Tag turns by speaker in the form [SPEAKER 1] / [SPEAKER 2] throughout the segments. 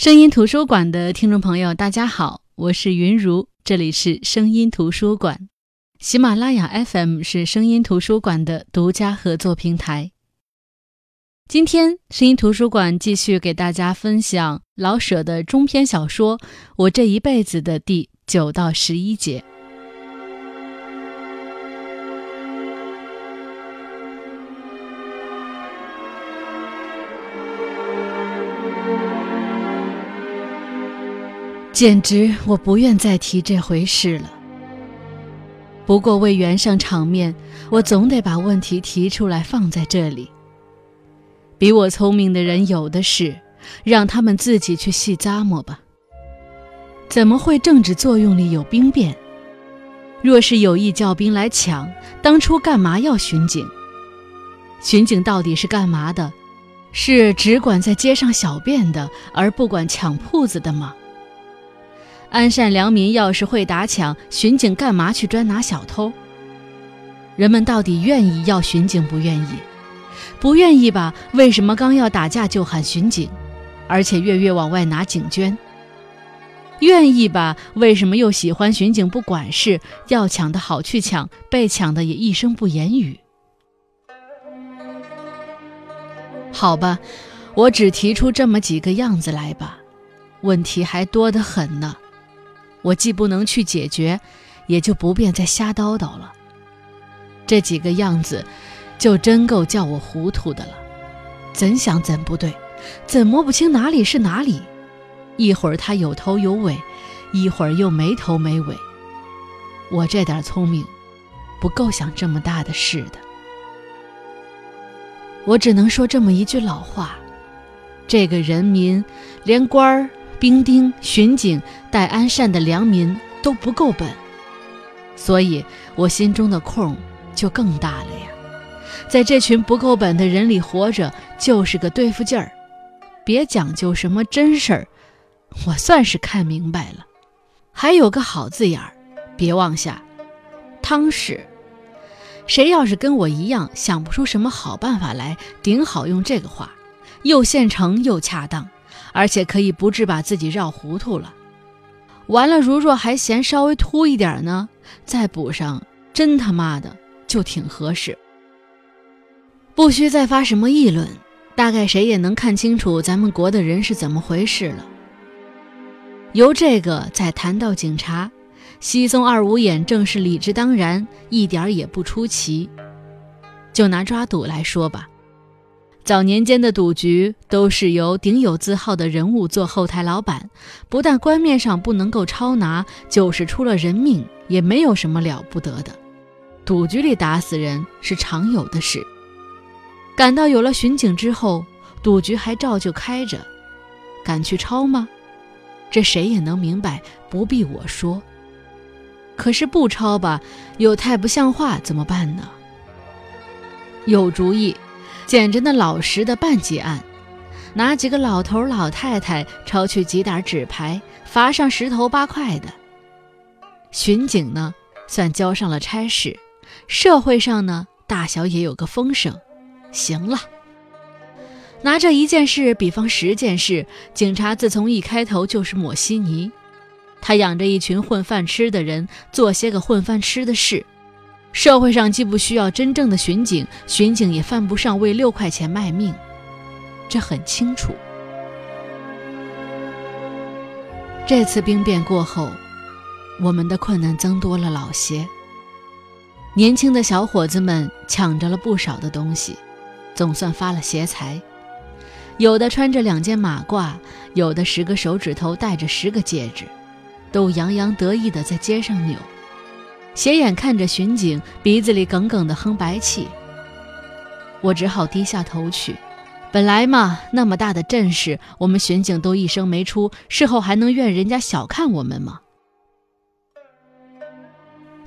[SPEAKER 1] 声音图书馆的听众朋友，大家好，我是云如，这里是声音图书馆。喜马拉雅 FM 是声音图书馆的独家合作平台。今天，声音图书馆继续给大家分享老舍的中篇小说《我这一辈子》的第九到十一节。简直我不愿再提这回事了。不过为圆上场面，我总得把问题提出来放在这里。比我聪明的人有的是，让他们自己去细咂摸吧。怎么会政治作用里有兵变？若是有意叫兵来抢，当初干嘛要巡警？巡警到底是干嘛的？是只管在街上小便的，而不管抢铺子的吗？安善良民要是会打抢，巡警干嘛去专拿小偷？人们到底愿意要巡警不愿意？不愿意吧？为什么刚要打架就喊巡警，而且月月往外拿警捐？愿意吧？为什么又喜欢巡警不管事？要抢的好去抢，被抢的也一声不言语？好吧，我只提出这么几个样子来吧，问题还多得很呢。我既不能去解决，也就不便再瞎叨叨了。这几个样子，就真够叫我糊涂的了。怎想怎不对，怎摸不清哪里是哪里。一会儿他有头有尾，一会儿又没头没尾。我这点聪明，不够想这么大的事的。我只能说这么一句老话：这个人民，连官儿。兵丁、巡警、戴安善的良民都不够本，所以我心中的空就更大了呀。在这群不够本的人里活着，就是个对付劲儿。别讲究什么真事儿，我算是看明白了。还有个好字眼儿，别妄下，汤氏。谁要是跟我一样想不出什么好办法来，顶好用这个话，又现成又恰当。而且可以不致把自己绕糊涂了。完了，如若还嫌稍微秃一点呢，再补上“真他妈的”就挺合适。不需再发什么议论，大概谁也能看清楚咱们国的人是怎么回事了。由这个再谈到警察，西松二五眼正是理之当然，一点也不出奇。就拿抓赌来说吧。早年间的赌局都是由顶有字号的人物做后台老板，不但官面上不能够超拿，就是出了人命也没有什么了不得的。赌局里打死人是常有的事。赶到有了巡警之后，赌局还照旧开着，敢去抄吗？这谁也能明白，不必我说。可是不抄吧，又太不像话，怎么办呢？有主意。捡着那老实的办几案，拿几个老头老太太抄去几沓纸牌，罚上十头八块的。巡警呢，算交上了差事，社会上呢，大小也有个风声。行了，拿这一件事比方十件事，警察自从一开头就是抹稀泥，他养着一群混饭吃的人，做些个混饭吃的事。社会上既不需要真正的巡警，巡警也犯不上为六块钱卖命，这很清楚。这次兵变过后，我们的困难增多了老些。年轻的小伙子们抢着了不少的东西，总算发了邪财。有的穿着两件马褂，有的十个手指头戴着十个戒指，都洋洋得意地在街上扭。斜眼看着巡警，鼻子里耿耿的哼白气。我只好低下头去。本来嘛，那么大的阵势，我们巡警都一声没出，事后还能怨人家小看我们吗？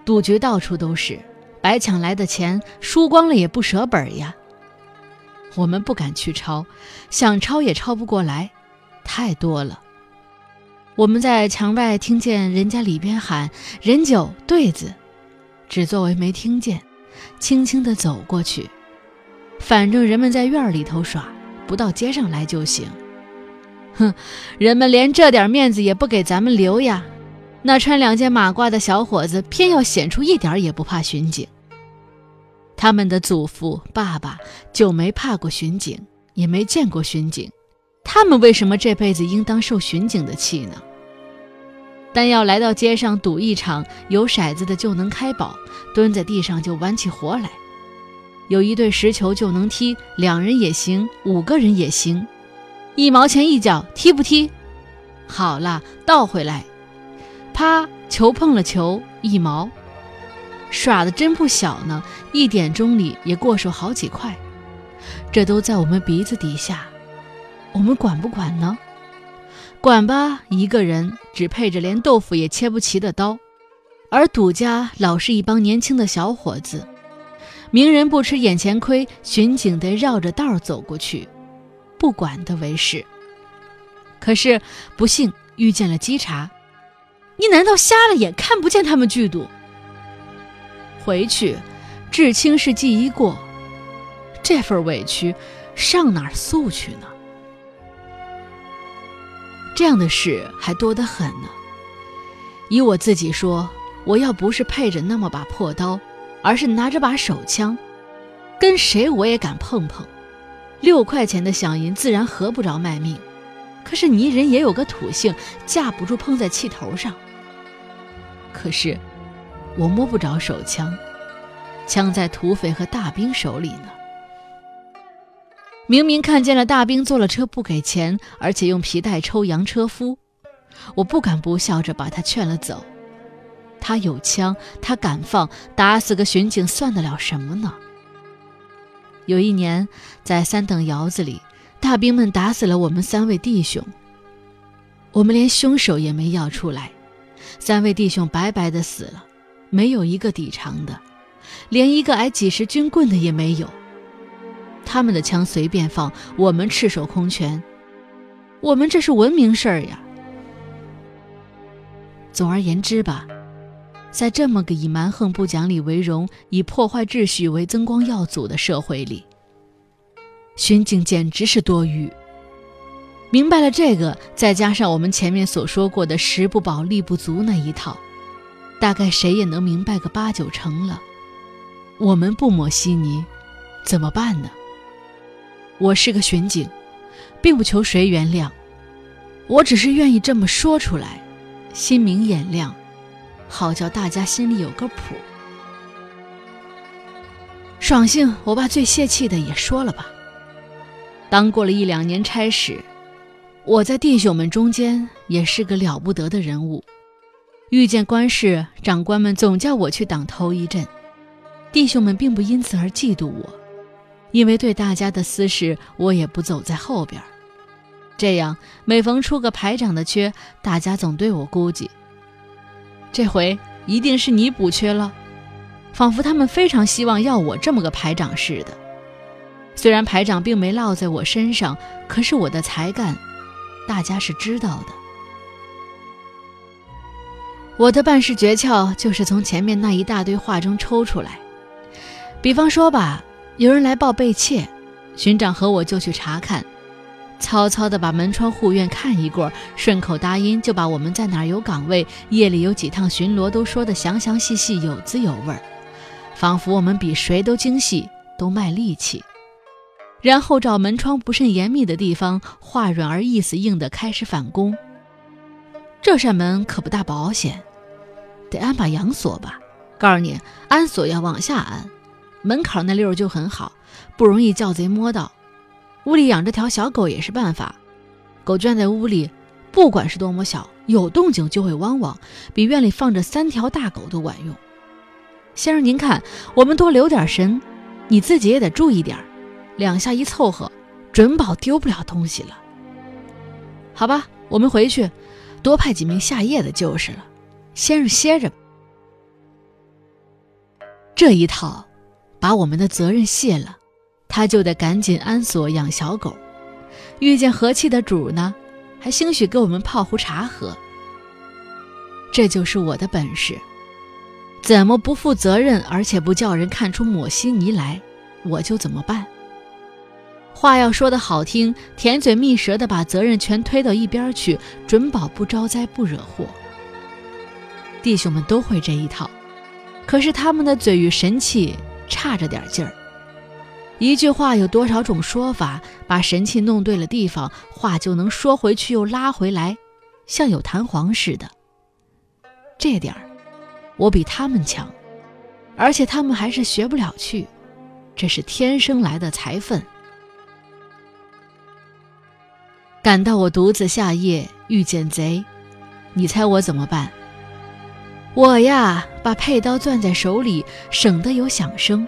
[SPEAKER 1] 赌局到处都是，白抢来的钱输光了也不舍本呀。我们不敢去抄，想抄也抄不过来，太多了。我们在墙外听见人家里边喊“人酒对子”，只作为没听见，轻轻地走过去。反正人们在院里头耍，不到街上来就行。哼，人们连这点面子也不给咱们留呀！那穿两件马褂的小伙子，偏要显出一点也不怕巡警。他们的祖父、爸爸就没怕过巡警，也没见过巡警，他们为什么这辈子应当受巡警的气呢？但要来到街上赌一场，有骰子的就能开宝，蹲在地上就玩起活来。有一对石球就能踢，两人也行，五个人也行。一毛钱一脚，踢不踢？好了，倒回来，啪，球碰了球，一毛。耍的真不小呢，一点钟里也过手好几块。这都在我们鼻子底下，我们管不管呢？管吧，一个人只配着连豆腐也切不齐的刀，而赌家老是一帮年轻的小伙子。明人不吃眼前亏，巡警得绕着道走过去，不管的为是。可是不幸遇见了稽查，你难道瞎了眼看不见他们剧赌？回去，至轻是记一过，这份委屈上哪儿诉去呢？这样的事还多得很呢。以我自己说，我要不是配着那么把破刀，而是拿着把手枪，跟谁我也敢碰碰。六块钱的响银自然合不着卖命，可是泥人也有个土性，架不住碰在气头上。可是我摸不着手枪，枪在土匪和大兵手里呢。明明看见了大兵坐了车不给钱，而且用皮带抽洋车夫，我不敢不笑着把他劝了走。他有枪，他敢放，打死个巡警算得了什么呢？有一年在三等窑子里，大兵们打死了我们三位弟兄，我们连凶手也没要出来，三位弟兄白白的死了，没有一个抵偿的，连一个挨几十军棍的也没有。他们的枪随便放，我们赤手空拳。我们这是文明事儿呀。总而言之吧，在这么个以蛮横不讲理为荣、以破坏秩序为增光耀祖的社会里，巡警简直是多余。明白了这个，再加上我们前面所说过的“食不饱，力不足”那一套，大概谁也能明白个八九成了。我们不抹稀泥，怎么办呢？我是个巡警，并不求谁原谅，我只是愿意这么说出来，心明眼亮，好叫大家心里有个谱。爽性，我把最泄气的也说了吧。当过了一两年差使，我在弟兄们中间也是个了不得的人物，遇见官事，长官们总叫我去挡头一阵，弟兄们并不因此而嫉妒我。因为对大家的私事，我也不走在后边这样每逢出个排长的缺，大家总对我估计，这回一定是你补缺了，仿佛他们非常希望要我这么个排长似的。虽然排长并没落在我身上，可是我的才干，大家是知道的。我的办事诀窍就是从前面那一大堆话中抽出来，比方说吧。有人来报被窃，巡长和我就去查看，曹操的把门窗护院看一过，顺口答应就把我们在哪儿有岗位，夜里有几趟巡逻都说得详详细细，有滋有味儿，仿佛我们比谁都精细，都卖力气。然后找门窗不甚严密的地方，话软而意思硬的开始反攻。这扇门可不大保险，得安把阳锁吧？告诉你，安锁要往下安。门槛那溜就很好，不容易叫贼摸到。屋里养着条小狗也是办法，狗圈在屋里，不管是多么小，有动静就会汪汪，比院里放着三条大狗都管用。先生您看，我们多留点神，你自己也得注意点儿，两下一凑合，准保丢不了东西了。好吧，我们回去，多派几名下夜的就是了。先生歇着，这一套。把我们的责任卸了，他就得赶紧安锁养小狗。遇见和气的主呢，还兴许给我们泡壶茶喝。这就是我的本事。怎么不负责任，而且不叫人看出抹稀泥来，我就怎么办。话要说的好听，甜嘴蜜舌的把责任全推到一边去，准保不招灾不惹祸。弟兄们都会这一套，可是他们的嘴与神气差着点劲儿。一句话有多少种说法？把神气弄对了地方，话就能说回去又拉回来，像有弹簧似的。这点儿，我比他们强，而且他们还是学不了去，这是天生来的才分。赶到我独自下夜遇见贼，你猜我怎么办？我呀，把佩刀攥在手里，省得有响声。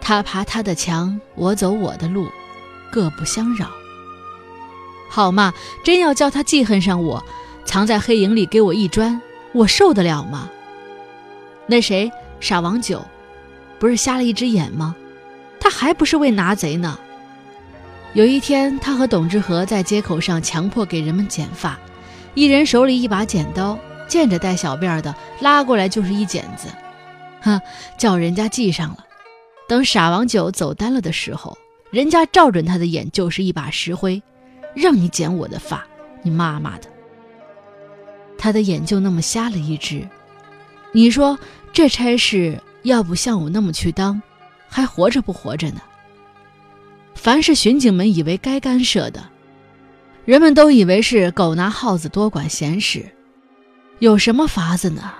[SPEAKER 1] 他爬他的墙，我走我的路，各不相扰。好嘛，真要叫他记恨上我，藏在黑影里给我一砖，我受得了吗？那谁傻王九，不是瞎了一只眼吗？他还不是为拿贼呢？有一天，他和董志和在街口上强迫给人们剪发，一人手里一把剪刀，见着带小辫的拉过来就是一剪子，哼，叫人家系上了。等傻王九走单了的时候，人家照准他的眼就是一把石灰，让你剪我的发，你妈妈的！他的眼就那么瞎了一只，你说这差事要不像我那么去当，还活着不活着呢？凡是巡警们以为该干涉的，人们都以为是狗拿耗子多管闲事，有什么法子呢？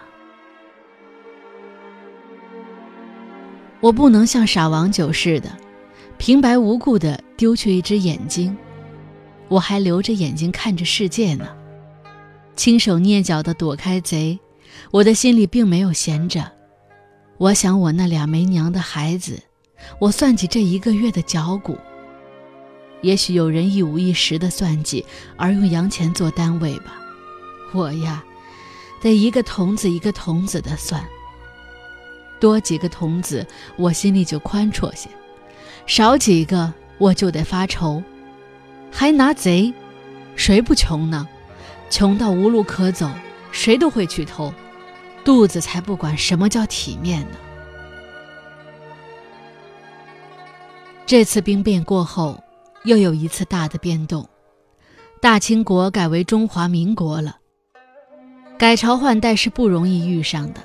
[SPEAKER 1] 我不能像傻王九似的，平白无故的丢去一只眼睛，我还留着眼睛看着世界呢，轻手蹑脚的躲开贼，我的心里并没有闲着，我想我那俩没娘的孩子，我算计这一个月的脚骨。也许有人一五一十的算计，而用洋钱做单位吧。我呀，得一个童子一个童子的算。多几个童子，我心里就宽绰些；少几个，我就得发愁。还拿贼，谁不穷呢？穷到无路可走，谁都会去偷，肚子才不管什么叫体面呢。这次兵变过后。又有一次大的变动，大清国改为中华民国了。改朝换代是不容易遇上的，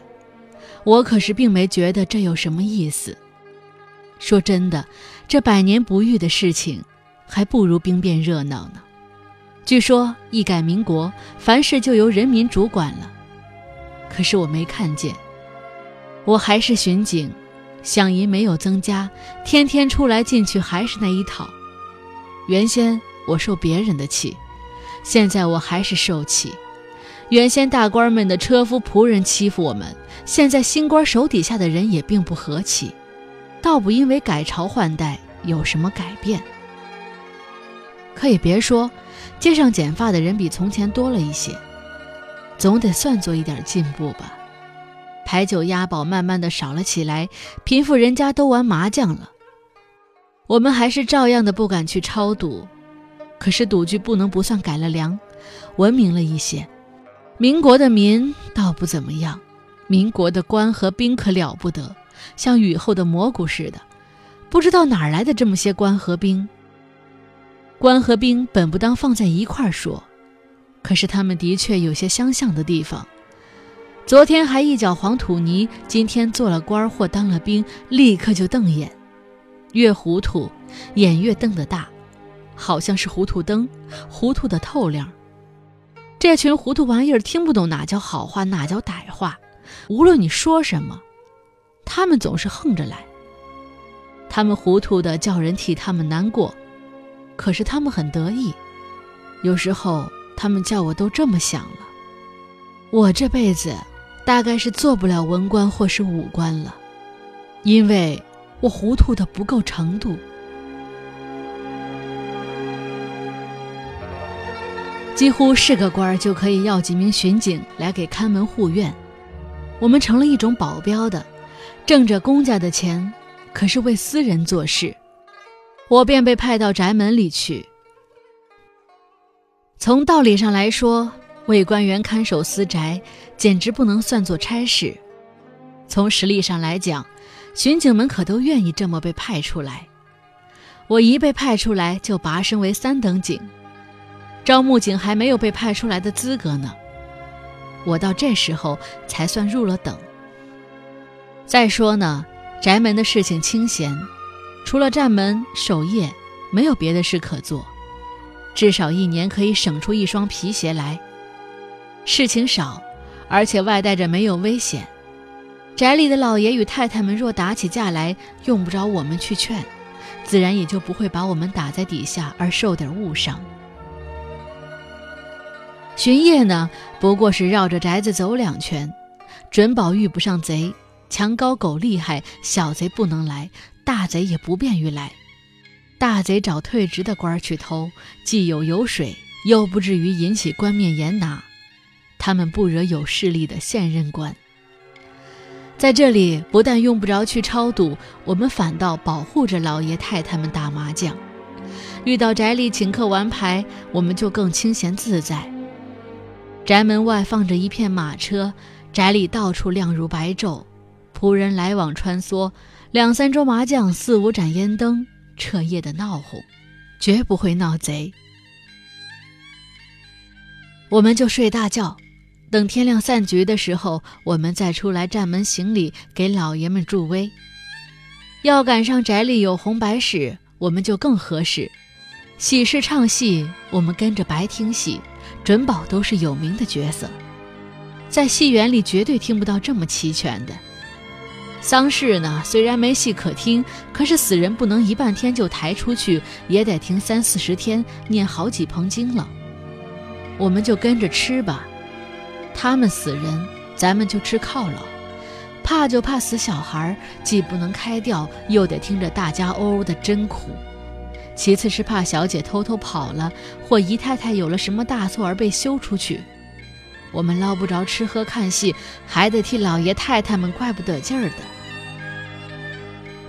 [SPEAKER 1] 我可是并没觉得这有什么意思。说真的，这百年不遇的事情，还不如兵变热闹呢。据说一改民国，凡事就由人民主管了。可是我没看见，我还是巡警，饷银没有增加，天天出来进去还是那一套。原先我受别人的气，现在我还是受气。原先大官们的车夫仆人欺负我们，现在新官手底下的人也并不和气，倒不因为改朝换代有什么改变。可也别说，街上剪发的人比从前多了一些，总得算作一点进步吧。牌九押宝慢慢的少了起来，贫富人家都玩麻将了。我们还是照样的不敢去超赌，可是赌具不能不算改了良，文明了一些。民国的民倒不怎么样，民国的官和兵可了不得，像雨后的蘑菇似的，不知道哪儿来的这么些官和兵。官和兵本不当放在一块儿说，可是他们的确有些相像的地方。昨天还一脚黄土泥，今天做了官或当了兵，立刻就瞪眼。越糊涂，眼越瞪得大，好像是糊涂灯，糊涂的透亮。这群糊涂玩意儿听不懂哪叫好话，哪叫歹话。无论你说什么，他们总是横着来。他们糊涂的叫人替他们难过，可是他们很得意。有时候他们叫我都这么想了。我这辈子大概是做不了文官或是武官了，因为。我糊涂的不够程度，几乎是个官儿就可以要几名巡警来给看门护院。我们成了一种保镖的，挣着公家的钱，可是为私人做事。我便被派到宅门里去。从道理上来说，为官员看守私宅，简直不能算作差事；从实力上来讲，巡警们可都愿意这么被派出来。我一被派出来就拔升为三等警，招募警还没有被派出来的资格呢。我到这时候才算入了等。再说呢，宅门的事情清闲，除了站门守夜，没有别的事可做，至少一年可以省出一双皮鞋来。事情少，而且外带着没有危险。宅里的老爷与太太们若打起架来，用不着我们去劝，自然也就不会把我们打在底下而受点误伤。巡夜呢，不过是绕着宅子走两圈，准保遇不上贼。墙高狗厉害，小贼不能来，大贼也不便于来。大贼找退职的官去偷，既有油水，又不至于引起官面严拿。他们不惹有势力的现任官。在这里，不但用不着去超度，我们反倒保护着老爷太太们打麻将。遇到宅里请客玩牌，我们就更清闲自在。宅门外放着一片马车，宅里到处亮如白昼。仆人来往穿梭，两三桌麻将，四五盏烟灯，彻夜的闹哄，绝不会闹贼。我们就睡大觉，等天亮散局的时候，我们再出来站门行礼，给老爷们助威。要赶上宅里有红白事，我们就更合适。喜事唱戏，我们跟着白听戏，准保都是有名的角色，在戏园里绝对听不到这么齐全的。丧事呢，虽然没戏可听，可是死人不能一半天就抬出去，也得停三四十天，念好几棚经了。我们就跟着吃吧，他们死人，咱们就吃犒劳。怕就怕死小孩，既不能开掉，又得听着大家哦哦的，真苦。其次是怕小姐偷偷跑了，或姨太太有了什么大错而被休出去。我们捞不着吃喝看戏，还得替老爷太太们怪不得劲儿的。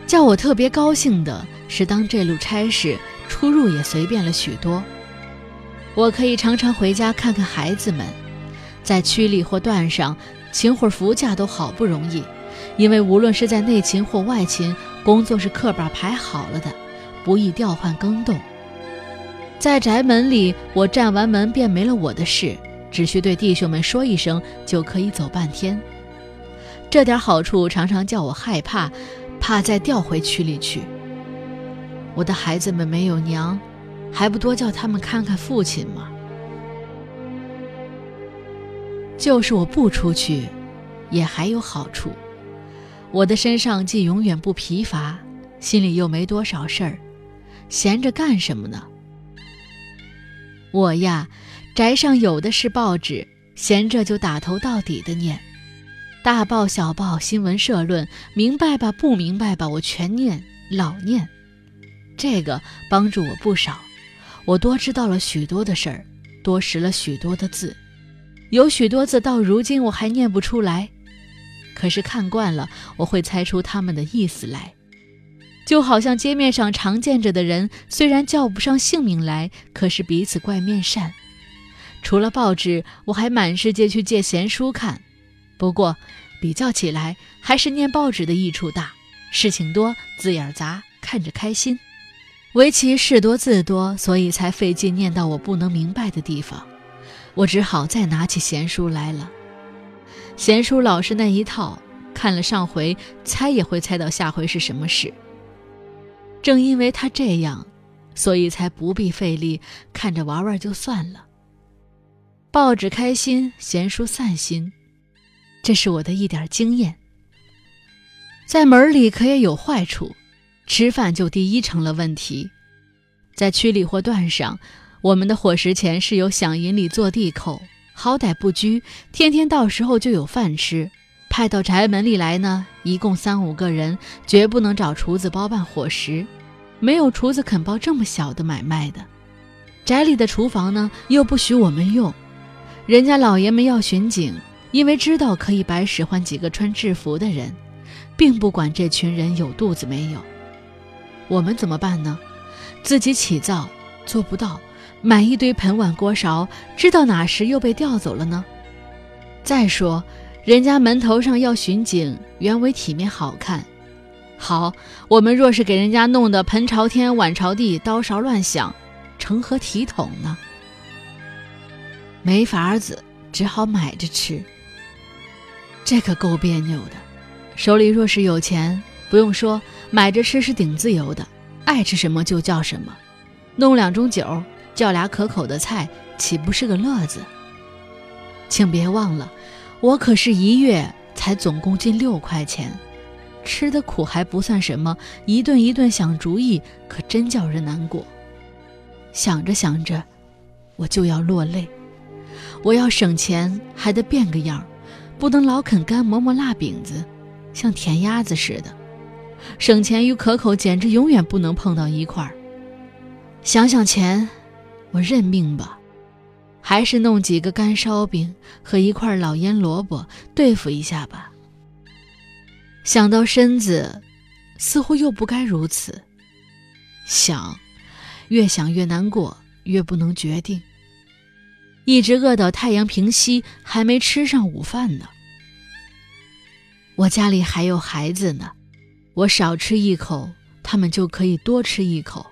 [SPEAKER 1] 叫我特别高兴的是，当这路差事出入也随便了许多。我可以常常回家看看孩子们，在区里或段上请会儿福假都好不容易，因为无论是在内勤或外勤，工作是课本排好了的，不易调换更动。在宅门里，我站完门便没了我的事。只需对弟兄们说一声，就可以走半天。这点好处常常叫我害怕，怕再调回区里去。我的孩子们没有娘，还不多叫他们看看父亲吗？就是我不出去，也还有好处。我的身上既永远不疲乏，心里又没多少事儿，闲着干什么呢？我呀。宅上有的是报纸，闲着就打头到底的念，大报小报、新闻社论，明白吧不明白吧，我全念，老念。这个帮助我不少，我多知道了许多的事儿，多识了许多的字，有许多字到如今我还念不出来，可是看惯了，我会猜出他们的意思来。就好像街面上常见着的人，虽然叫不上姓名来，可是彼此怪面善。除了报纸，我还满世界去借闲书看。不过，比较起来，还是念报纸的益处大，事情多，字眼杂，看着开心。唯其事多字多，所以才费劲念到我不能明白的地方。我只好再拿起闲书来了。闲书老是那一套，看了上回，猜也会猜到下回是什么事。正因为他这样，所以才不必费力，看着玩玩就算了。报纸开心，闲书散心，这是我的一点经验。在门里可也有坏处，吃饭就第一成了问题。在区里或段上，我们的伙食钱是由饷银里坐地扣，好歹不拘，天天到时候就有饭吃。派到宅门里来呢，一共三五个人，绝不能找厨子包办伙食，没有厨子肯包这么小的买卖的。宅里的厨房呢，又不许我们用。人家老爷们要巡警，因为知道可以白使唤几个穿制服的人，并不管这群人有肚子没有。我们怎么办呢？自己起灶做不到，买一堆盆碗锅勺，知道哪时又被调走了呢？再说，人家门头上要巡警，原为体面好看，好，我们若是给人家弄得盆朝天、碗朝地、刀勺乱响，成何体统呢？没法子，只好买着吃。这可够别扭的。手里若是有钱，不用说，买着吃是顶自由的，爱吃什么就叫什么，弄两盅酒，叫俩可口的菜，岂不是个乐子？请别忘了，我可是一月才总共进六块钱。吃的苦还不算什么，一顿一顿想主意，可真叫人难过。想着想着，我就要落泪。我要省钱，还得变个样，不能老啃干馍馍辣饼子，像填鸭子似的。省钱与可口简直永远不能碰到一块儿。想想钱，我认命吧，还是弄几个干烧饼和一块老腌萝卜对付一下吧。想到身子，似乎又不该如此。想，越想越难过，越不能决定。一直饿到太阳平西，还没吃上午饭呢。我家里还有孩子呢，我少吃一口，他们就可以多吃一口。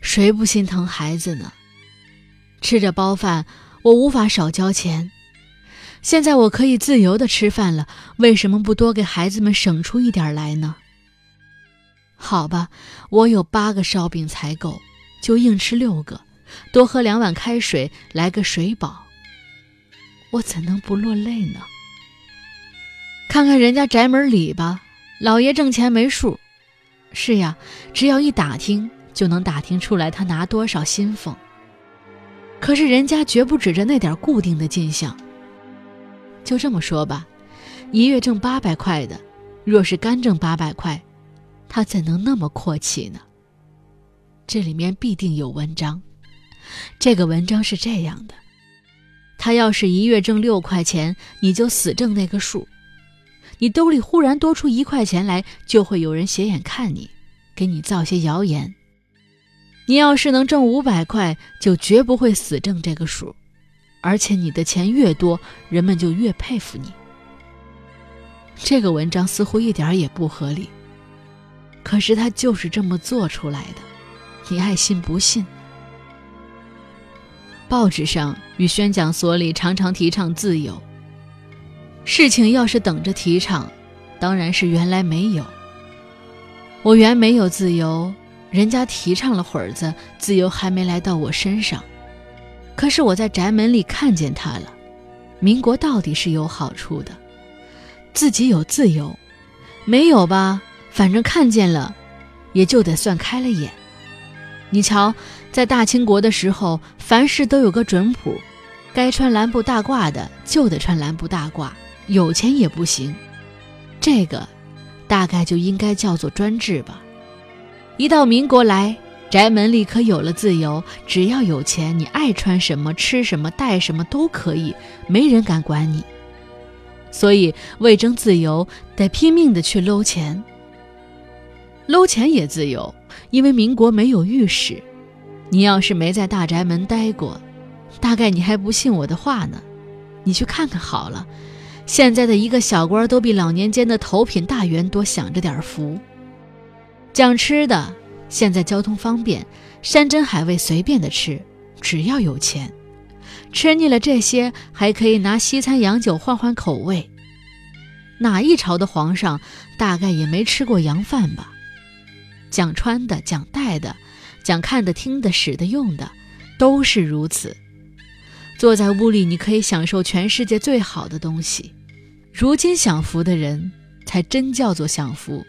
[SPEAKER 1] 谁不心疼孩子呢？吃着包饭，我无法少交钱。现在我可以自由的吃饭了，为什么不多给孩子们省出一点来呢？好吧，我有八个烧饼才够，就硬吃六个，多喝两碗开水，来个水饱。我怎能不落泪呢？看看人家宅门里吧，老爷挣钱没数。是呀，只要一打听，就能打听出来他拿多少薪俸。可是人家绝不指着那点固定的进项。就这么说吧，一月挣八百块的，若是干挣八百块，他怎能那么阔气呢？这里面必定有文章。这个文章是这样的：他要是一月挣六块钱，你就死挣那个数；你兜里忽然多出一块钱来，就会有人斜眼看你，给你造些谣言。你要是能挣五百块，就绝不会死挣这个数。而且你的钱越多，人们就越佩服你。这个文章似乎一点也不合理，可是他就是这么做出来的，你爱信不信？报纸上与宣讲所里常常提倡自由，事情要是等着提倡，当然是原来没有。我原没有自由，人家提倡了会儿子，自由还没来到我身上。可是我在宅门里看见他了，民国到底是有好处的，自己有自由，没有吧？反正看见了，也就得算开了眼。你瞧，在大清国的时候，凡事都有个准谱，该穿蓝布大褂的就得穿蓝布大褂，有钱也不行。这个，大概就应该叫做专制吧。一到民国来。宅门立刻有了自由，只要有钱，你爱穿什么、吃什么、带什么都可以，没人敢管你。所以为争自由，得拼命的去搂钱。搂钱也自由，因为民国没有御史。你要是没在大宅门待过，大概你还不信我的话呢。你去看看好了，现在的一个小官都比老年间的头品大员多享着点福。讲吃的。现在交通方便，山珍海味随便的吃，只要有钱。吃腻了这些，还可以拿西餐洋酒换换口味。哪一朝的皇上大概也没吃过洋饭吧？讲穿的，讲戴的，讲看的、听的、使的、用的，都是如此。坐在屋里，你可以享受全世界最好的东西。如今享福的人，才真叫做享福。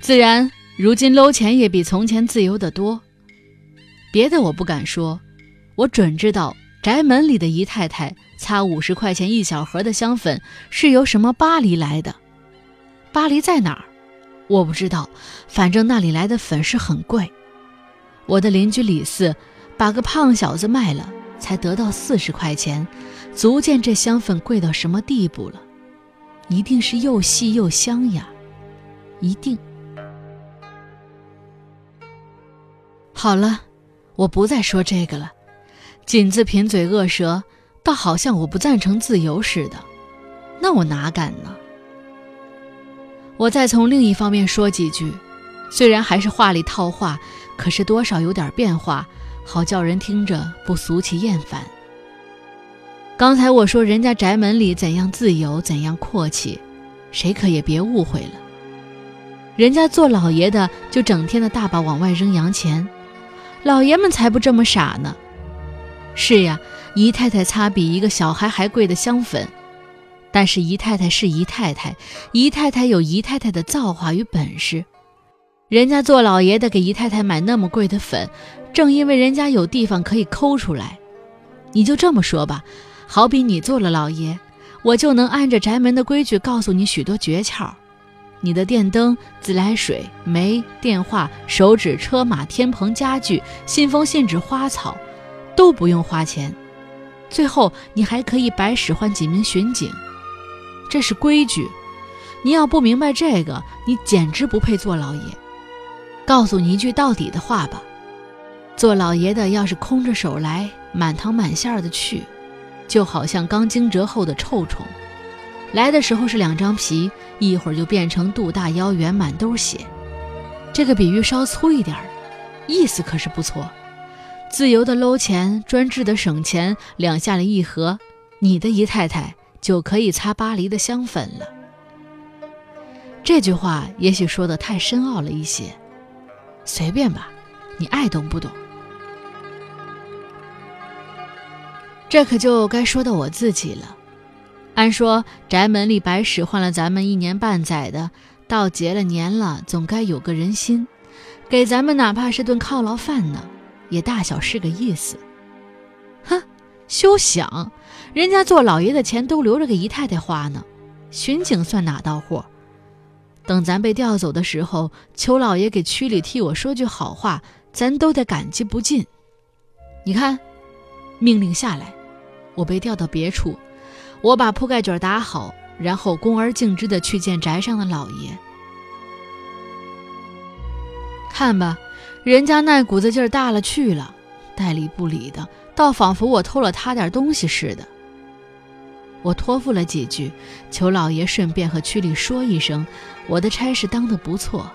[SPEAKER 1] 自然。如今搂钱也比从前自由得多，别的我不敢说，我准知道宅门里的姨太太擦五十块钱一小盒的香粉是由什么巴黎来的。巴黎在哪儿？我不知道，反正那里来的粉是很贵。我的邻居李四把个胖小子卖了，才得到四十块钱，足见这香粉贵到什么地步了。一定是又细又香呀，一定。好了，我不再说这个了。锦字贫嘴恶舌，倒好像我不赞成自由似的。那我哪敢呢？我再从另一方面说几句，虽然还是话里套话，可是多少有点变化，好叫人听着不俗气厌烦。刚才我说人家宅门里怎样自由，怎样阔气，谁可也别误会了。人家做老爷的就整天的大把往外扔洋钱，老爷们才不这么傻呢。是呀，姨太太擦比一个小孩还贵的香粉，但是姨太太是姨太太，姨太太有姨太太的造化与本事。人家做老爷的给姨太太买那么贵的粉，正因为人家有地方可以抠出来。你就这么说吧。好比你做了老爷，我就能按着宅门的规矩告诉你许多诀窍。你的电灯、自来水、煤、电话、手指、车马、天棚、家具、信封、信纸、花草，都不用花钱。最后你还可以白使唤几名巡警，这是规矩。你要不明白这个，你简直不配做老爷。告诉你一句到底的话吧：做老爷的要是空着手来，满堂满馅的去。就好像刚惊蛰后的臭虫，来的时候是两张皮，一会儿就变成肚大腰圆、满兜血。这个比喻稍粗一点儿，意思可是不错。自由的搂钱，专制的省钱，两下里一合，你的姨太太就可以擦巴黎的香粉了。这句话也许说的太深奥了一些，随便吧，你爱懂不懂？这可就该说到我自己了。按说宅门里白使唤了咱们一年半载的，到结了年了，总该有个人心，给咱们哪怕是顿犒劳饭呢，也大小是个意思。哼，休想！人家做老爷的钱都留着给姨太太花呢，巡警算哪道货？等咱被调走的时候，求老爷给区里替我说句好话，咱都得感激不尽。你看，命令下来。我被调到别处，我把铺盖卷打好，然后恭而敬之的去见宅上的老爷。看吧，人家那股子劲儿大了去了，代理不理的，倒仿佛我偷了他点东西似的。我托付了几句，求老爷顺便和区里说一声，我的差事当得不错。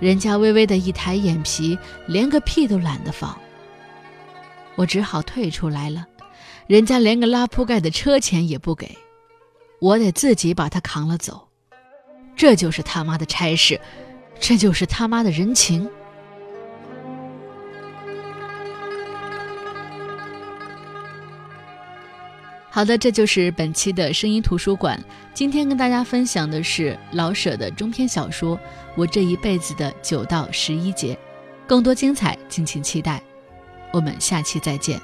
[SPEAKER 1] 人家微微的一抬眼皮，连个屁都懒得放。我只好退出来了。人家连个拉铺盖的车钱也不给，我得自己把他扛了走。这就是他妈的差事，这就是他妈的人情。好的，这就是本期的声音图书馆。今天跟大家分享的是老舍的中篇小说《我这一辈子的九到十一节》，更多精彩，敬请期待。我们下期再见。